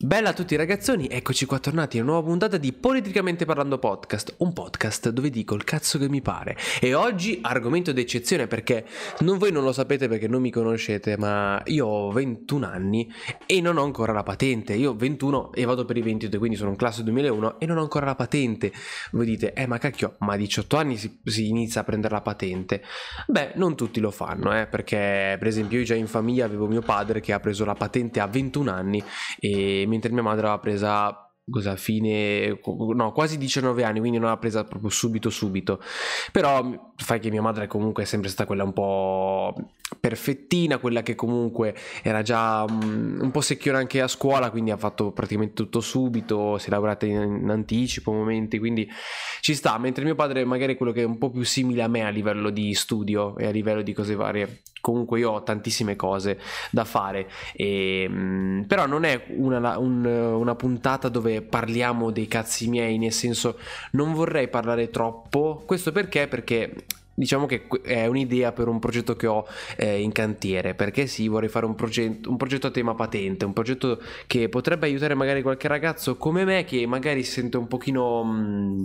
Bella a tutti ragazzoni, eccoci qua tornati a una nuova puntata di Politicamente Parlando Podcast, un podcast dove dico il cazzo che mi pare. E oggi argomento d'eccezione perché non voi non lo sapete perché non mi conoscete, ma io ho 21 anni e non ho ancora la patente. Io ho 21 e vado per i 22, quindi sono in classe 2001 e non ho ancora la patente. Voi dite, eh ma cacchio, ma a 18 anni si, si inizia a prendere la patente. Beh, non tutti lo fanno, eh, perché per esempio io già in famiglia avevo mio padre che ha preso la patente a 21 anni e mentre mia madre aveva presa cosa, fine, no, quasi 19 anni, quindi non l'ha presa proprio subito subito. Però fai che mia madre comunque è sempre stata quella un po' perfettina, quella che comunque era già um, un po' secchiona anche a scuola, quindi ha fatto praticamente tutto subito, si è laureata in, in, anticipo, momenti, quindi ci sta, mentre mio padre magari quello che è un po' più simile a me a livello di studio e a livello di cose varie. Comunque io ho tantissime cose da fare, e, um, però non è una, un, una puntata dove parliamo dei cazzi miei, nel senso non vorrei parlare troppo, questo perché? Perché diciamo che è un'idea per un progetto che ho eh, in cantiere perché sì vorrei fare un, progetto, un progetto a tema patente un progetto che potrebbe aiutare magari qualche ragazzo come me che magari si sente un pochino mh, mm,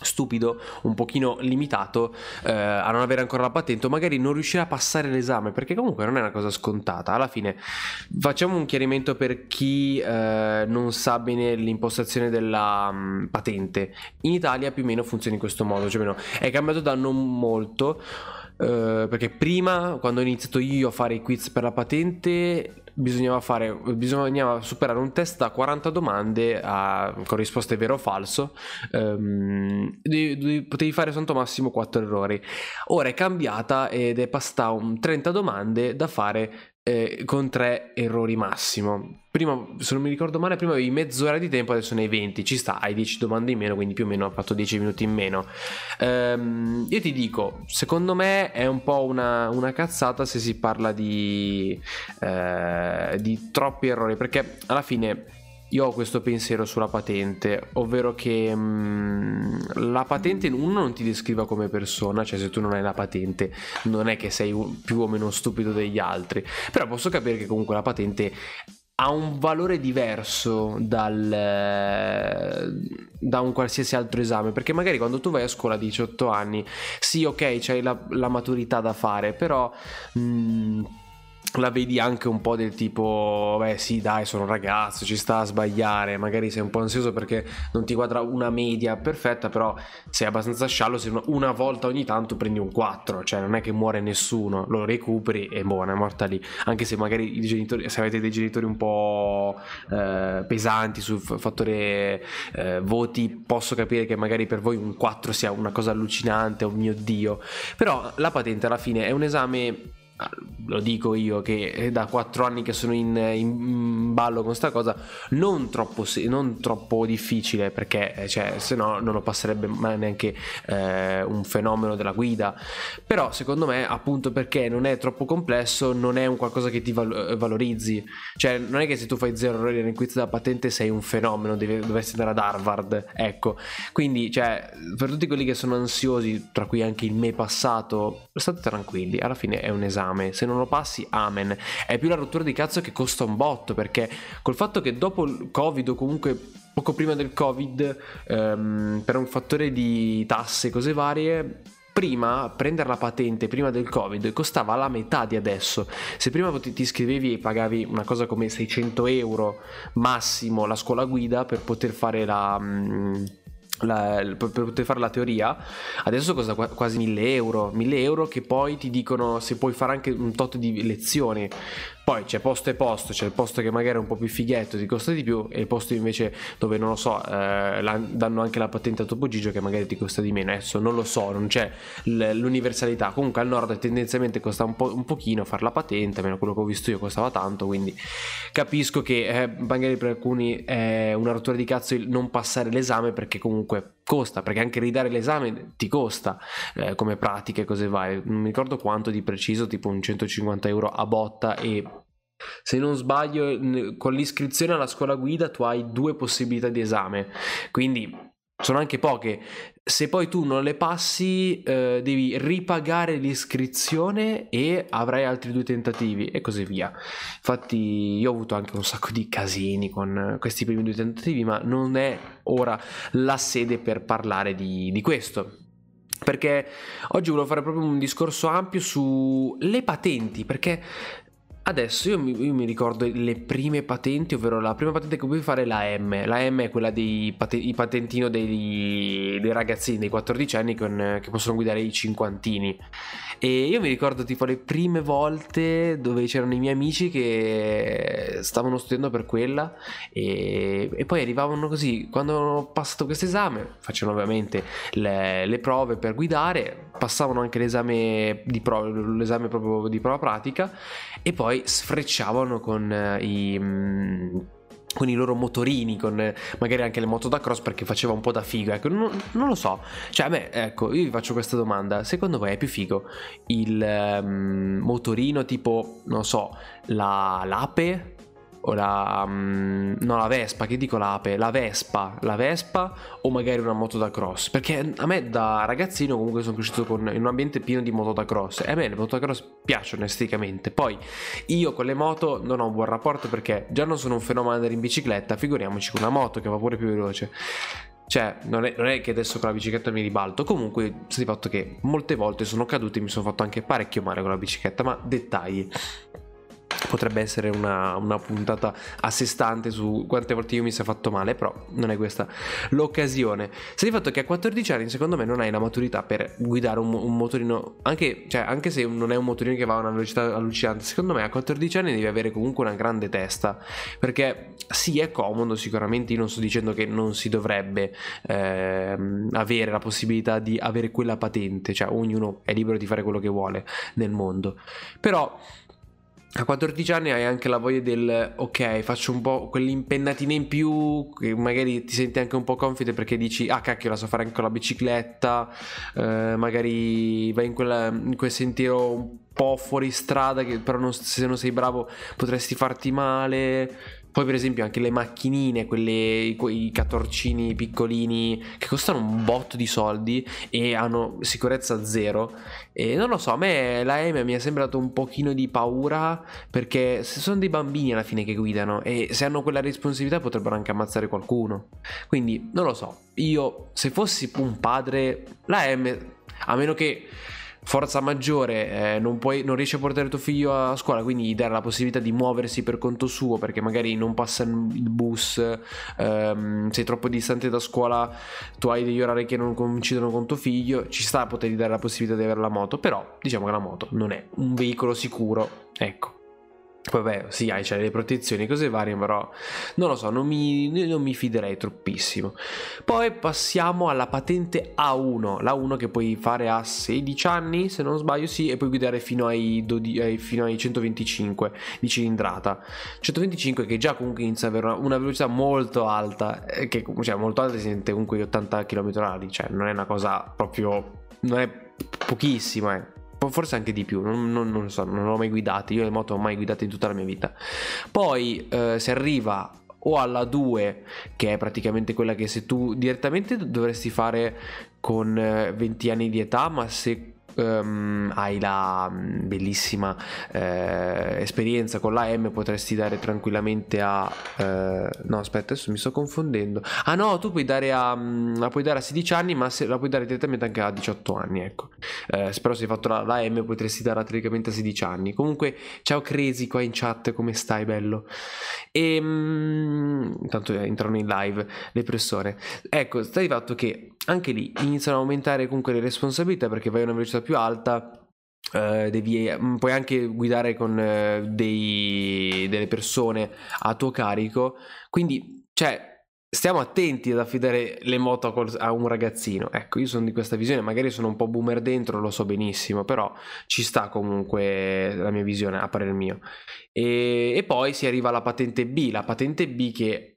stupido, un pochino limitato eh, a non avere ancora la patente magari non riuscire a passare l'esame perché comunque non è una cosa scontata. Alla fine facciamo un chiarimento per chi eh, non sa bene l'impostazione della um, patente. In Italia più o meno funziona in questo modo cioè meno, è cambiato da non molto eh, perché prima quando ho iniziato io a fare i quiz per la patente bisognava, fare, bisognava superare un test da 40 domande a, con risposte vero o falso. Um, potevi fare santo massimo 4 errori. Ora è cambiata ed è passata un 30 domande da fare eh, con 3 errori massimo. Prima, se non mi ricordo male, prima avevi mezz'ora di tempo, adesso ne hai 20. Ci sta, hai 10 domande in meno, quindi più o meno ha fatto 10 minuti in meno. Um, io ti dico, secondo me è un po' una, una cazzata se si parla di, eh, di troppi errori, perché alla fine io ho questo pensiero sulla patente, ovvero che mh, mm, la patente uno non ti descriva come persona, cioè se tu non hai la patente non è che sei più o meno stupido degli altri, però posso capire che comunque la patente ha un valore diverso dal, da un qualsiasi altro esame perché magari quando tu vai a scuola a 18 anni sì ok c'hai la, la maturità da fare però mh, mm, la vedi anche un po' del tipo, beh sì dai sono un ragazzo, ci sta a sbagliare, magari sei un po' ansioso perché non ti quadra una media perfetta, però sei abbastanza sciallo se una volta ogni tanto prendi un 4, cioè non è che muore nessuno, lo recuperi e buona, è morta lì, anche se magari genitori, se avete dei genitori un po' eh, pesanti sul fattore eh, voti, posso capire che magari per voi un 4 sia una cosa allucinante, oh mio dio, però la patente alla fine è un esame lo dico io che da quattro anni che sono in, in ballo con sta cosa, non troppo, non troppo difficile perché eh, cioè, se no non lo passerebbe mai neanche eh, un fenomeno della guida, però secondo me appunto perché non è troppo complesso non è un qualcosa che ti val- eh, valorizzi, cioè non è che se tu fai zero errori nel quiz della patente sei un fenomeno, devi, dovresti andare ad Harvard, ecco, quindi cioè per tutti quelli che sono ansiosi, tra cui anche il me passato, state tranquilli, alla fine è un esame esame, se non lo passi, amen. È più la rottura di cazzo che costa un botto, perché col fatto che dopo il Covid o comunque poco prima del Covid, ehm, per un fattore di tasse e cose varie, prima prendere la patente prima del covid costava la metà di adesso se prima ti, iscrivevi e pagavi una cosa come 600 euro massimo la scuola guida per poter fare la mm, la, per poter fare la teoria adesso costa quasi 1000 euro 1000 euro che poi ti dicono se puoi fare anche un tot di lezioni poi c'è posto e posto, c'è il posto che magari è un po' più fighetto, ti costa di più, e il posto invece dove non lo so, eh, danno anche la patente a Topo Gigio che magari ti costa di meno. Adesso non lo so, non c'è l'universalità. Comunque al nord tendenzialmente costa un, po', un pochino fare la patente, almeno quello che ho visto io costava tanto, quindi capisco che eh, magari per alcuni è una rottura di cazzo il non passare l'esame perché comunque costa, perché anche ridare l'esame ti costa eh, come e cose varie. Non mi ricordo quanto di preciso, tipo un 150 euro a botta e se non sbaglio, con l'iscrizione alla scuola guida tu hai due possibilità di esame, quindi sono anche poche. se poi tu non le passi eh, devi ripagare l'iscrizione e avrai altri due tentativi e così via. Infatti io ho avuto anche un sacco di casini con questi primi due tentativi, ma non è ora la sede per parlare di, di questo. Perché oggi volevo fare proprio un discorso ampio sulle patenti, perché Adesso io mi, io mi, ricordo le prime patenti, ovvero la prima patente che puoi fare è la M. La M è quella dei paten- patentino dei, dei, ragazzini, dei 14 anni con, che possono guidare i cinquantini. E io mi ricordo tipo le prime volte dove c'erano i miei amici che stavano studiando per quella e, e poi arrivavano così, quando hanno passato questo esame, facevano ovviamente le, le prove per guidare, passavano anche l'esame, di prova, l'esame proprio di prova pratica e poi poi sfrecciavano con eh, i mm, con i loro motorini, con eh, magari anche le moto da cross perché faceva un po' da figo. Ecco, non, non, lo so. Cioè, a me, ecco, io vi faccio questa domanda. Secondo voi è più figo il um, motorino tipo, non so, la, l'ape o la, um, no, la Vespa, che dico l'ape, la Vespa, la Vespa o magari una moto da cross, perché a me da ragazzino comunque sono cresciuto con, in un ambiente pieno di moto da cross e a me le moto da cross piacciono esteticamente, poi io con le moto non ho un buon rapporto perché già non sono un fenomeno andare in bicicletta, figuriamoci con una moto che va pure più veloce. Cioè, non è, non è, che adesso con la bicicletta mi ribalto. Comunque, sta di fatto che molte volte sono caduto e mi sono fatto anche parecchio male con la bicicletta. Ma dettagli potrebbe essere una, una, puntata a sé stante su quante volte io mi sia fatto male, però non è questa l'occasione. Se di fatto che a 14 anni, secondo me, non hai la maturità per guidare un, un motorino, anche, cioè, anche, se non è un motorino che va a una velocità allucinante, secondo me a 14 anni devi avere comunque una grande testa, perché sì, è comodo sicuramente, io non sto dicendo che non si dovrebbe eh, avere la possibilità di avere quella patente, cioè ognuno è libero di fare quello che vuole nel mondo, però a 14 anni hai anche la voglia del ok, faccio un po' quell'impennatina in più, che magari ti senti anche un po' confident perché dici ah cacchio la so fare anche con la bicicletta, eh, magari vai in, quella, in quel sentiero un po' fuori strada che però non, se non sei bravo potresti farti male poi per esempio anche le macchinine, quelle, quei catorcini piccolini che costano un botto di soldi e hanno sicurezza zero. E non lo so, a me la M mi è sembrato un pochino di paura perché se sono dei bambini alla fine che guidano e se hanno quella responsabilità potrebbero anche ammazzare qualcuno. Quindi non lo so, io se fossi un padre, la M, a meno che forza maggiore, eh, non, puoi, non, riesci a portare tuo figlio a scuola, quindi gli dare la possibilità di muoversi per conto suo perché magari non passa il bus, ehm, sei troppo distante da scuola, tu hai degli orari che non coincidono con tuo figlio, ci sta a potergli dare la possibilità di avere la moto, però diciamo che la moto non è un veicolo sicuro, ecco. Beh, sì, hai cioè, le protezioni, cose varie, però non lo so, non mi, non mi, fiderei troppissimo. Poi passiamo alla patente A1, la 1 che puoi fare a 16 anni, se non sbaglio, sì, e puoi guidare fino ai, 12, fino ai 125 di cilindrata. 125 che già comunque inizia ad avere una, una velocità molto alta, eh, che cioè molto alta si sente comunque 80 km/h, cioè non è una cosa proprio... non è pochissima, eh forse anche di più, non, non, non, so, non ho mai guidato, io le moto non ho mai guidate in tutta la mia vita. Poi eh, si arriva o alla 2, che è praticamente quella che se tu direttamente dovresti fare con 20 eh, anni di età, ma se um, hai la mm, bellissima eh, esperienza con la M potresti dare tranquillamente a eh, no aspetta adesso mi sto confondendo. Ah no tu puoi dare a mm, la puoi dare a 16 anni ma se, la puoi dare direttamente anche a 18 anni ecco. Eh, spero se hai fatto la, la, M potresti dare teoricamente a 16 anni. Comunque ciao Crazy qua in chat come stai bello? E um, intanto entrano in live le persone. Ecco sta di fatto che anche lì iniziano a aumentare comunque le responsabilità perché vai a una velocità più alta Uh, devi, mm, puoi anche guidare con uh, dei, delle persone a tuo carico. Quindi cioè stiamo attenti ad affidare le moto a, un ragazzino. Ecco io sono di questa visione magari sono un po' boomer dentro lo so benissimo però ci sta comunque la mia visione a parer mio. E, e poi si arriva alla patente B la patente B che eh,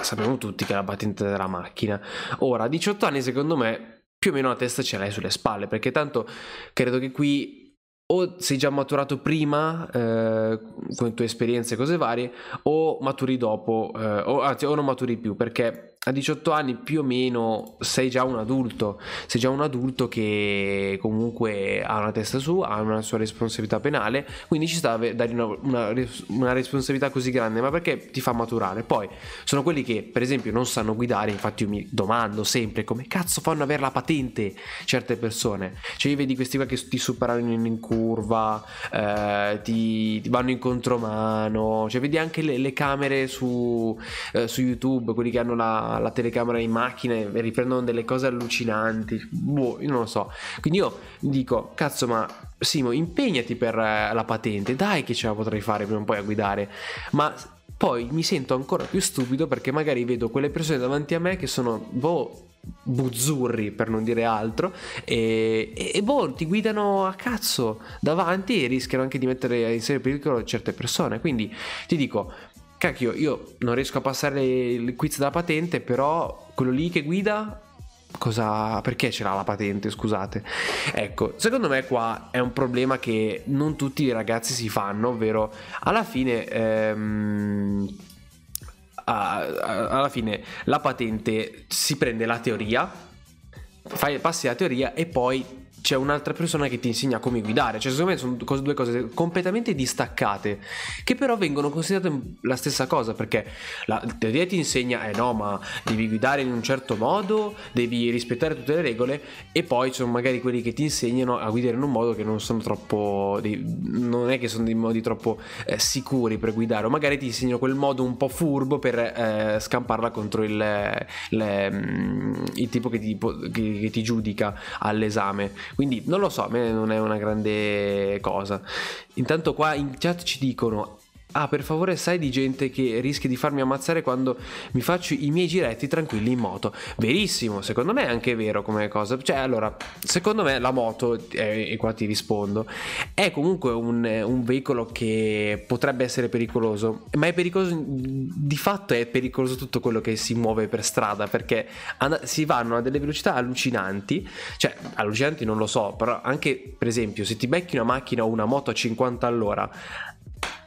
sappiamo tutti che è la patente della macchina. Ora, a 18 anni, secondo me, più o meno la testa ce l'hai sulle spalle, perché tanto credo che qui o sei già maturato prima eh, con le tue esperienze e cose varie, o maturi dopo, eh, o anzi, o non maturi più, perché a 18 anni più o meno sei già un adulto, sei già un adulto che comunque ha una testa su, ha una sua responsabilità penale, quindi ci sta a dare una, una, una, responsabilità così grande, ma perché ti fa maturare? Poi sono quelli che per esempio non sanno guidare, infatti io mi domando sempre come cazzo fanno ad avere la patente certe persone, cioè io vedi questi qua che ti superano in, in curva, eh, ti, ti, vanno in contromano, cioè vedi anche le, le camere su, eh, su YouTube, quelli che hanno la la, telecamera in macchina e riprendono delle cose allucinanti. Boh, io non lo so. Quindi io dico, cazzo, ma Simo, impegnati per eh, la patente, dai che ce la potrei fare prima o poi a guidare. Ma poi mi sento ancora più stupido perché magari vedo quelle persone davanti a me che sono, boh, buzzurri per non dire altro e, e, e, boh ti guidano a cazzo davanti e rischiano anche di mettere in serio pericolo certe persone quindi ti dico cacchio, io non riesco a passare il quiz della patente, però quello lì che guida cosa perché ce l'ha la patente scusate? Ecco secondo me qua è un problema che non tutti i ragazzi si fanno ovvero alla fine ehm, alla fine la patente si prende la teoria fai, passi la teoria e poi c'è un'altra persona che ti insegna come guidare. Cioè, secondo me sono due cose completamente distaccate, che però vengono considerate la stessa cosa, perché la teoria ti insegna, eh no, ma devi guidare in un certo modo, devi rispettare tutte le regole, e poi ci sono magari quelli che ti insegnano a guidare in un modo che non sono troppo, non è che sono dei modi troppo eh, sicuri per guidare, o magari ti insegnano quel modo un po' furbo per eh, scamparla contro il, le, mm, il tipo che ti, che, che ti giudica all'esame. Quindi non lo so, a me non è una grande cosa. Intanto qua in chat ci dicono Ah, per favore, sai di gente che rischia di farmi ammazzare quando mi faccio i miei giretti tranquilli in moto. Verissimo, secondo me è anche vero come cosa. Cioè, allora, secondo me la moto, eh, e qua ti rispondo, è comunque un, un, veicolo che potrebbe essere pericoloso, ma è pericoloso, di fatto è pericoloso tutto quello che si muove per strada, perché si vanno a delle velocità allucinanti, cioè allucinanti non lo so, però anche per esempio se ti becchi una macchina o una moto a 50 all'ora,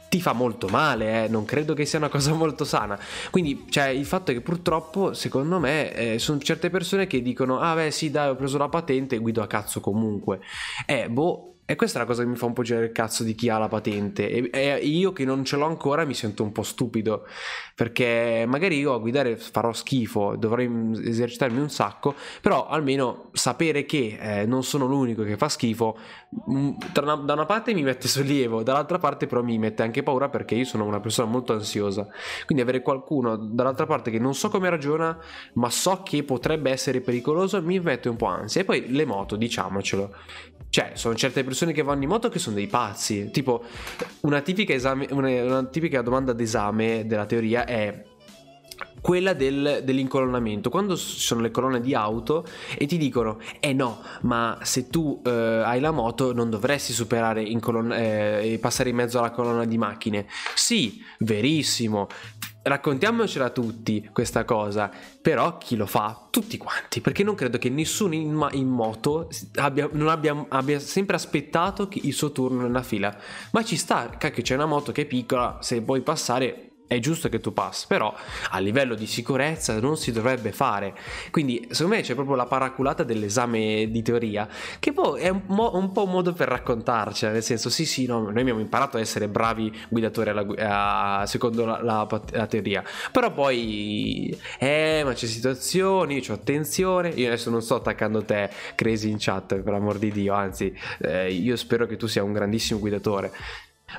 ti fa molto male, eh? non credo che sia una cosa molto sana. Quindi, cioè, il fatto è che purtroppo, secondo me, eh, sono certe persone che dicono: Ah, beh, sì, dai, ho preso la patente e guido a cazzo comunque. Eh, boh e questa è la cosa che mi fa un po' girare il cazzo di chi ha la patente. E, e, io che non ce l'ho ancora mi sento un po' stupido. Perché magari io a guidare farò schifo, dovrei esercitarmi un sacco. Però almeno sapere che eh, non sono l'unico che fa schifo. Una, da una parte mi mette sollievo, dall'altra parte però mi mette anche paura perché io sono una persona molto ansiosa. Quindi avere qualcuno dall'altra parte che non so come ragiona, ma so che potrebbe essere pericoloso, mi mette un po' ansia. E poi le moto, diciamocelo. Cioè, sono certe persone che vanno in moto che sono dei pazzi. Tipo, una tipica, esame, una, una tipica domanda d'esame della teoria è quella del, dell'incolonnamento. Quando ci sono le colonne di auto e ti dicono: Eh no, ma se tu eh, hai la moto non dovresti superare in colonna, eh, passare in mezzo alla colonna di macchine. Sì, verissimo raccontiamocela tutti questa cosa, però chi lo fa? Tutti quanti, perché non credo che nessuno in, in moto abbia, abbia, abbia, sempre aspettato il suo turno nella fila, ma ci sta, cacchio c'è una moto che è piccola, se vuoi passare è giusto che tu passi, però a livello di sicurezza non si dovrebbe fare. Quindi, secondo me c'è proprio la paraculata dell'esame di teoria, che poi è un, mo- un po' un modo per raccontarcela, nel senso, sì, sì, no, noi abbiamo imparato a essere bravi guidatori alla, a, secondo la, la, la, teoria, però poi, eh, ma c'è situazioni, c'ho attenzione. Io adesso non sto attaccando te, Crazy in chat, per amor di Dio, anzi, eh, io spero che tu sia un grandissimo guidatore.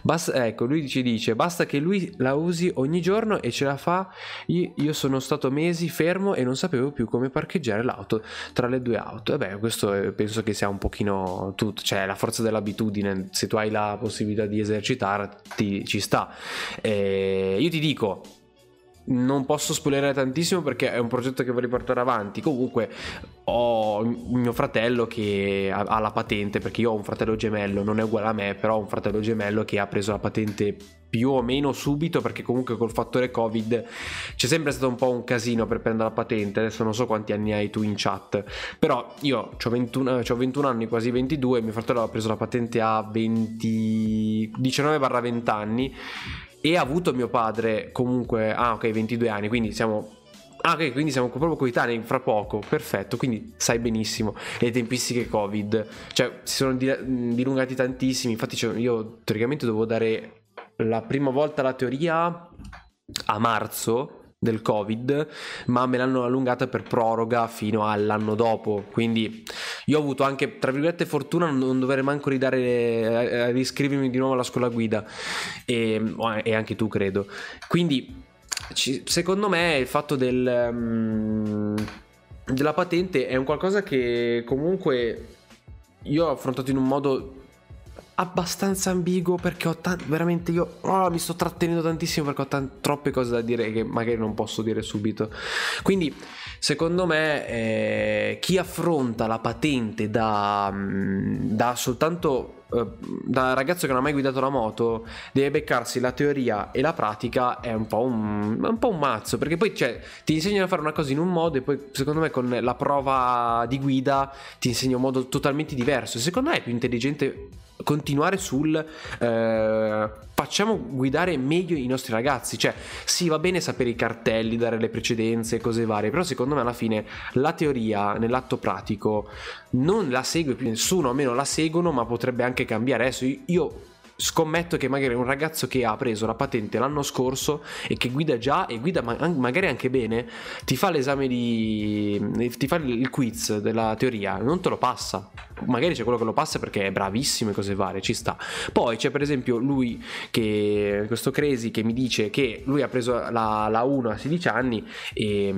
Basta, ecco, lui ci dice: basta che lui la usi ogni giorno e ce la fa. Io, sono stato mesi fermo e non sapevo più come parcheggiare l'auto tra le due auto. E beh, questo penso che sia un pochino tutto, cioè la forza dell'abitudine. Se tu hai la possibilità di esercitarti, ci sta. E io ti dico, non posso spoilerare tantissimo perché è un progetto che vorrei portare avanti. Comunque ho mio fratello che ha la patente, perché io ho un fratello gemello, non è uguale a me, però ho un fratello gemello che ha preso la patente più o meno subito perché comunque col fattore Covid c'è sempre stato un po' un casino per prendere la patente. Adesso non so quanti anni hai tu in chat, però io ho 21, 21 anni, quasi 22, mio fratello ha preso la patente a 20, 19-20 anni e ha avuto mio padre comunque, ah ok, 22 anni, quindi siamo Ah, ok, quindi siamo proprio coetanei fra poco, perfetto, quindi sai benissimo le tempistiche Covid, cioè si sono dilungati tantissimi, infatti io teoricamente dovevo dare la prima volta la teoria a marzo del covid ma me l'hanno allungata per proroga fino all'anno dopo. Quindi io ho avuto anche tra virgolette fortuna non dover manco ridare a riscrivermi di nuovo alla scuola guida. E, e anche tu credo. Quindi ci, secondo me il fatto del, um, della patente è un qualcosa che comunque io ho affrontato in un modo abbastanza ambiguo perché ho tanto veramente io oh, mi sto trattenendo tantissimo perché ho t- troppe cose da dire che magari non posso dire subito. Quindi secondo me eh, chi affronta la patente da, mm, da soltanto eh, da ragazzo che non ha mai guidato la moto deve beccarsi la teoria e la pratica è un po' un, un, po un mazzo. Perché poi cioè, ti insegnano a fare una cosa in un modo e poi secondo me con la prova di guida ti insegna un modo totalmente diverso. Secondo me è più intelligente continuare sul eh, facciamo guidare meglio i nostri ragazzi. Cioè sì va bene sapere i cartelli dare le precedenze cose varie però secondo me alla fine la teoria nell'atto pratico non la segue più nessuno almeno la seguono ma potrebbe anche cambiare. Adesso io scommetto che magari un ragazzo che ha preso la patente l'anno scorso e che guida già e guida magari anche bene, ti fa l'esame di... ti fa il quiz della teoria, non te lo passa. Magari c'è quello che lo passa perché è bravissimo e cose varie, ci sta. Poi c'è per esempio lui che, questo Crazy che mi dice che lui ha preso la, la 1 a 16 anni e,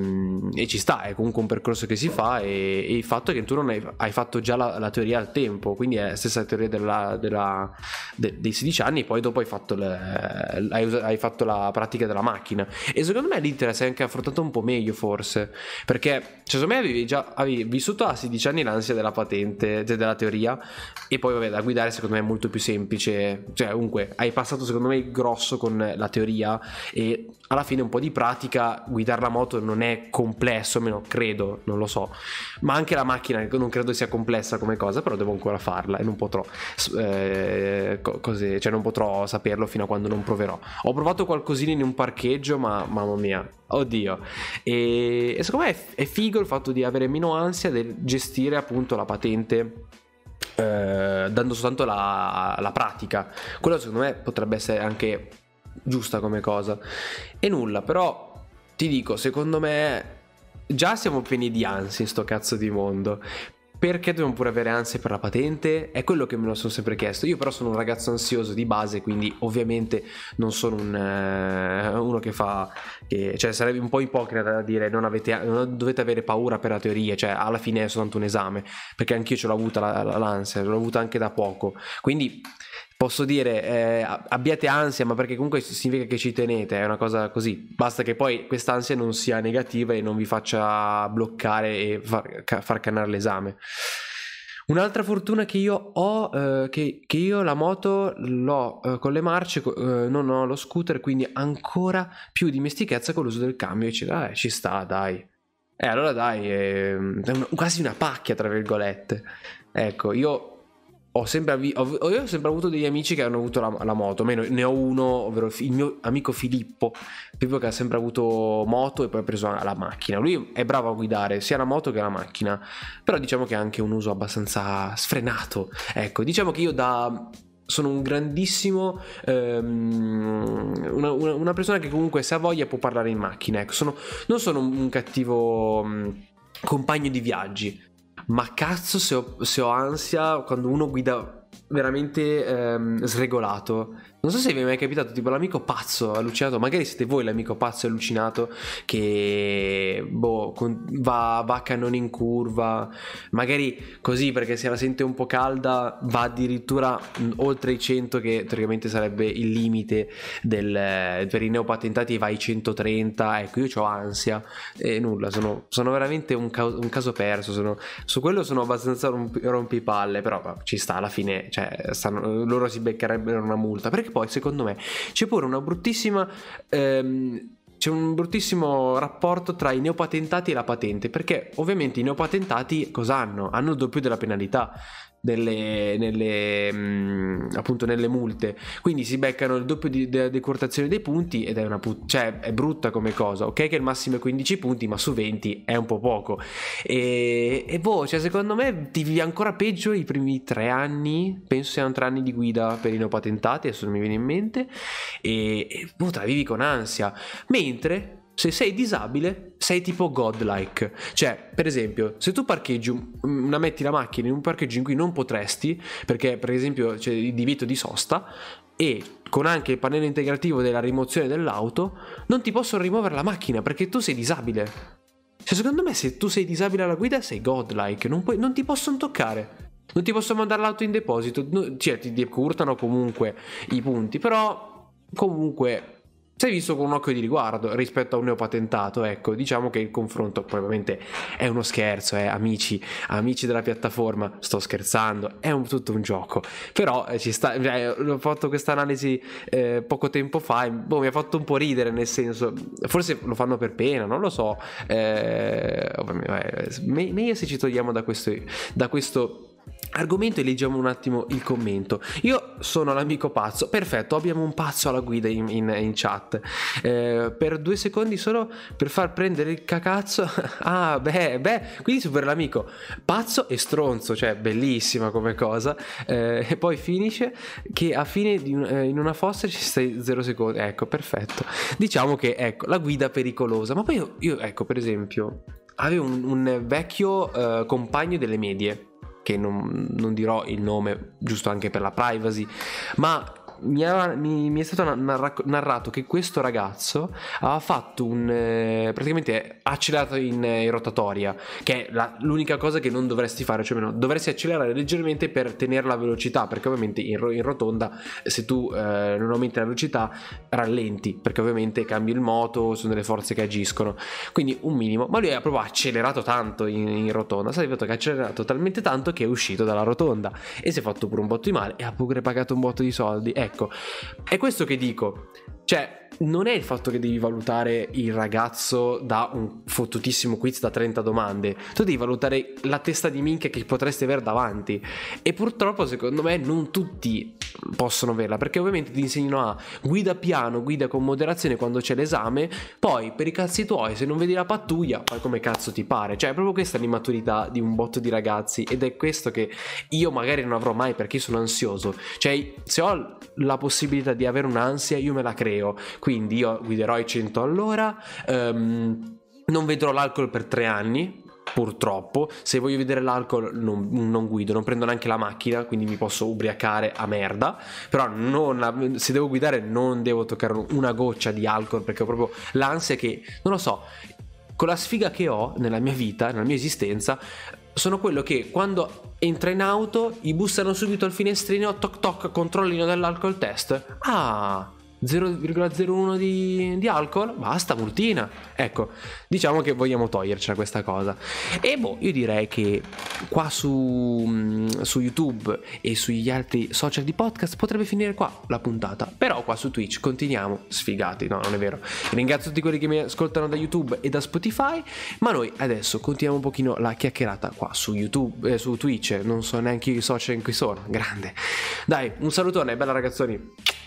e, ci sta, è comunque un percorso che si fa e, e il fatto è che tu non hai, hai fatto già la, la, teoria al tempo, quindi è la stessa teoria della, della, de, dei 16 anni, poi dopo hai fatto, le, hai, hai fatto, la pratica della macchina. E secondo me l'Inter si è anche affrontato un po' meglio, forse. Perché, cioè, secondo me avevi già avevi vissuto a 16 anni l'ansia della patente, cioè della teoria, e poi, vabbè, da guidare secondo me è molto più semplice. Cioè, comunque, hai passato, secondo me, il grosso con la teoria e alla fine un po' di pratica, guidare la moto non è complesso, almeno credo, non lo so. Ma anche la macchina non credo sia complessa come cosa, però devo ancora farla e non potrò, eh, così, cioè non potrò saperlo fino a quando non proverò. Ho provato qualcosina in un parcheggio, ma mamma mia, oddio. E, e secondo me è, è figo il fatto di avere meno ansia del gestire appunto la patente. Eh, dando soltanto la, la pratica quello secondo me potrebbe essere anche giusta come cosa. E nulla, però ti dico, secondo me già siamo pieni di ansia in sto cazzo di mondo. Perché dobbiamo pure avere ansia per la patente? È quello che me lo sono sempre chiesto. Io però sono un ragazzo ansioso di base, quindi ovviamente non sono un, uh, uno che fa... Che, cioè sarebbe un po' ipocrita da dire non, avete, non dovete avere paura per la teoria, cioè alla fine è soltanto un esame, perché anch'io ce l'ho avuta l'ansia, l'ho avuta anche da poco. Quindi posso dire eh, abbiate ansia, ma perché comunque significa che ci tenete, è una cosa così. Basta che poi quest'ansia non sia negativa e non vi faccia bloccare e far, far cannare l'esame. Un'altra fortuna che io ho, eh, che, che, io la moto l'ho eh, con le marce, eh, non ho lo scooter, quindi ancora più dimestichezza con l'uso del cambio. E ci, eh, ci sta, dai. E allora dai, è, è un, quasi una pacchia, tra virgolette. Ecco, io ho sempre, avi- ho, ho sempre, avuto degli amici che hanno avuto la, la, moto, almeno ne ho uno, ovvero il mio amico Filippo, Filippo che ha sempre avuto moto e poi ha preso la macchina. Lui è bravo a guidare sia la moto che la macchina, però diciamo che ha anche un uso abbastanza sfrenato. Ecco, diciamo che io da sono un grandissimo um, una, una, una, persona che comunque se ha voglia può parlare in macchina ecco sono, non sono un cattivo um, compagno di viaggi ma cazzo se ho, se ho ansia quando uno guida veramente ehm, sregolato non so se vi è mai capitato, tipo l'amico pazzo allucinato, magari siete voi l'amico pazzo allucinato che boh, va, va a cannone in curva, magari così perché se la sente un po' calda va addirittura oltre i 100 che teoricamente sarebbe il limite del, per i neopatentati va ai 130, ecco io ho ansia. E nulla, sono, sono veramente un, ca- un, caso perso, sono, su quello sono abbastanza rompi, rompipalle, però ci sta alla fine, cioè stanno, loro si beccherebbero una multa. Perché poi secondo me c'è pure una bruttissima... Ehm, c'è un bruttissimo rapporto tra i neopatentati e la patente, perché ovviamente i neopatentati cosa hanno? Hanno il doppio della penalità. Nelle, nelle, mh, appunto nelle multe. Quindi si beccano il doppio di, della decurtazione dei punti ed è una put- cioè è brutta come cosa ok? Che il massimo è 15 punti ma su 20 è un po' poco. E, e boh cioè secondo me ti vivi ancora peggio i primi tre anni. Penso siano tre anni di guida per i neopatentati adesso non mi viene in mente. E, e boh te la vivi con ansia. Mentre se sei disabile, sei tipo godlike. Cioè, per esempio, se tu parcheggi una metti la macchina in un parcheggio in cui non potresti, perché per esempio c'è il divieto di sosta, e con anche il pannello integrativo della rimozione dell'auto, non ti possono rimuovere la macchina perché tu sei disabile. Cioè, secondo me, se tu sei disabile alla guida, sei godlike, non, puoi, non ti possono toccare. Non ti possono mandare l'auto in deposito, cioè ti decurtano comunque i punti, però comunque sei visto con un occhio di riguardo rispetto a un neopatentato, ecco, diciamo che il confronto probabilmente è uno scherzo, eh, amici, amici della piattaforma, sto scherzando, è un, tutto un gioco, però eh, ci sta, cioè, ho fatto questa analisi eh, poco tempo fa e boh, mi ha fatto un po' ridere, nel senso, forse lo fanno per pena, non lo so, eh, meglio se ci togliamo da questo, da questo argomento e leggiamo un attimo il commento. Io sono l'amico pazzo, perfetto, abbiamo un pazzo alla guida in, in, in chat. Eh, per due secondi solo per far prendere il cacazzo. ah, beh, beh, quindi super l'amico pazzo e stronzo, cioè bellissima come cosa. Eh, e poi finisce che a fine un, eh, in una fossa ci stai zero secondi. Ecco, perfetto. Diciamo che ecco la guida pericolosa. Ma poi io, io ecco, per esempio, avevo un, un vecchio eh, compagno delle medie che non, non, dirò il nome giusto anche per la privacy, ma mi, aveva, mi, mi, è stato narrato che questo ragazzo aveva fatto un eh, praticamente accelerato in, in, rotatoria, che è la, l'unica cosa che non dovresti fare, cioè meno, dovresti accelerare leggermente per tenere la velocità, perché ovviamente in, in rotonda se tu eh, non aumenti la velocità rallenti, perché ovviamente cambi il moto, sono delle forze che agiscono, quindi un minimo, ma lui ha proprio accelerato tanto in, in rotonda, sai che ha accelerato talmente tanto che è uscito dalla rotonda e si è fatto pure un botto di male e ha pure pagato un botto di soldi. Ecco, Ecco, è questo che dico. Cioè, non è il fatto che devi valutare il ragazzo da un fottutissimo quiz da 30 domande, tu devi valutare la testa di minchia che potresti avere davanti. E purtroppo, secondo me, non tutti possono averla, perché ovviamente ti insegnano a guida piano, guida con moderazione quando c'è l'esame, poi per i cazzi tuoi, se non vedi la pattuglia, fai come cazzo ti pare. Cioè, è proprio questa l'immaturità di un botto di ragazzi ed è questo che io magari non avrò mai perché sono ansioso. Cioè, se ho la possibilità di avere un'ansia, io me la creo. Quindi io guiderò i 100 all'ora, um, non vedrò l'alcol per tre anni, purtroppo. Se voglio vedere l'alcol non, non, guido, non prendo neanche la macchina, quindi mi posso ubriacare a merda. Però non, se devo guidare non devo toccare una goccia di alcol perché ho proprio l'ansia che, non lo so, con la sfiga che ho nella mia vita, nella mia esistenza, sono quello che quando entra in auto gli bussano subito al finestrino, toc toc, controllino dell'alcol test. Ah 0,01 di, di, alcol, basta, multina. Ecco, diciamo che vogliamo toglierci questa cosa. E boh, io direi che qua su, mm, su, YouTube e sugli altri social di podcast potrebbe finire qua la puntata. Però qua su Twitch continuiamo sfigati, no, non è vero. Ringrazio tutti quelli che mi ascoltano da YouTube e da Spotify, ma noi adesso continuiamo un pochino la chiacchierata qua su YouTube, eh, su Twitch, non so neanche i social in cui sono, grande. Dai, un salutone, bella ragazzoni.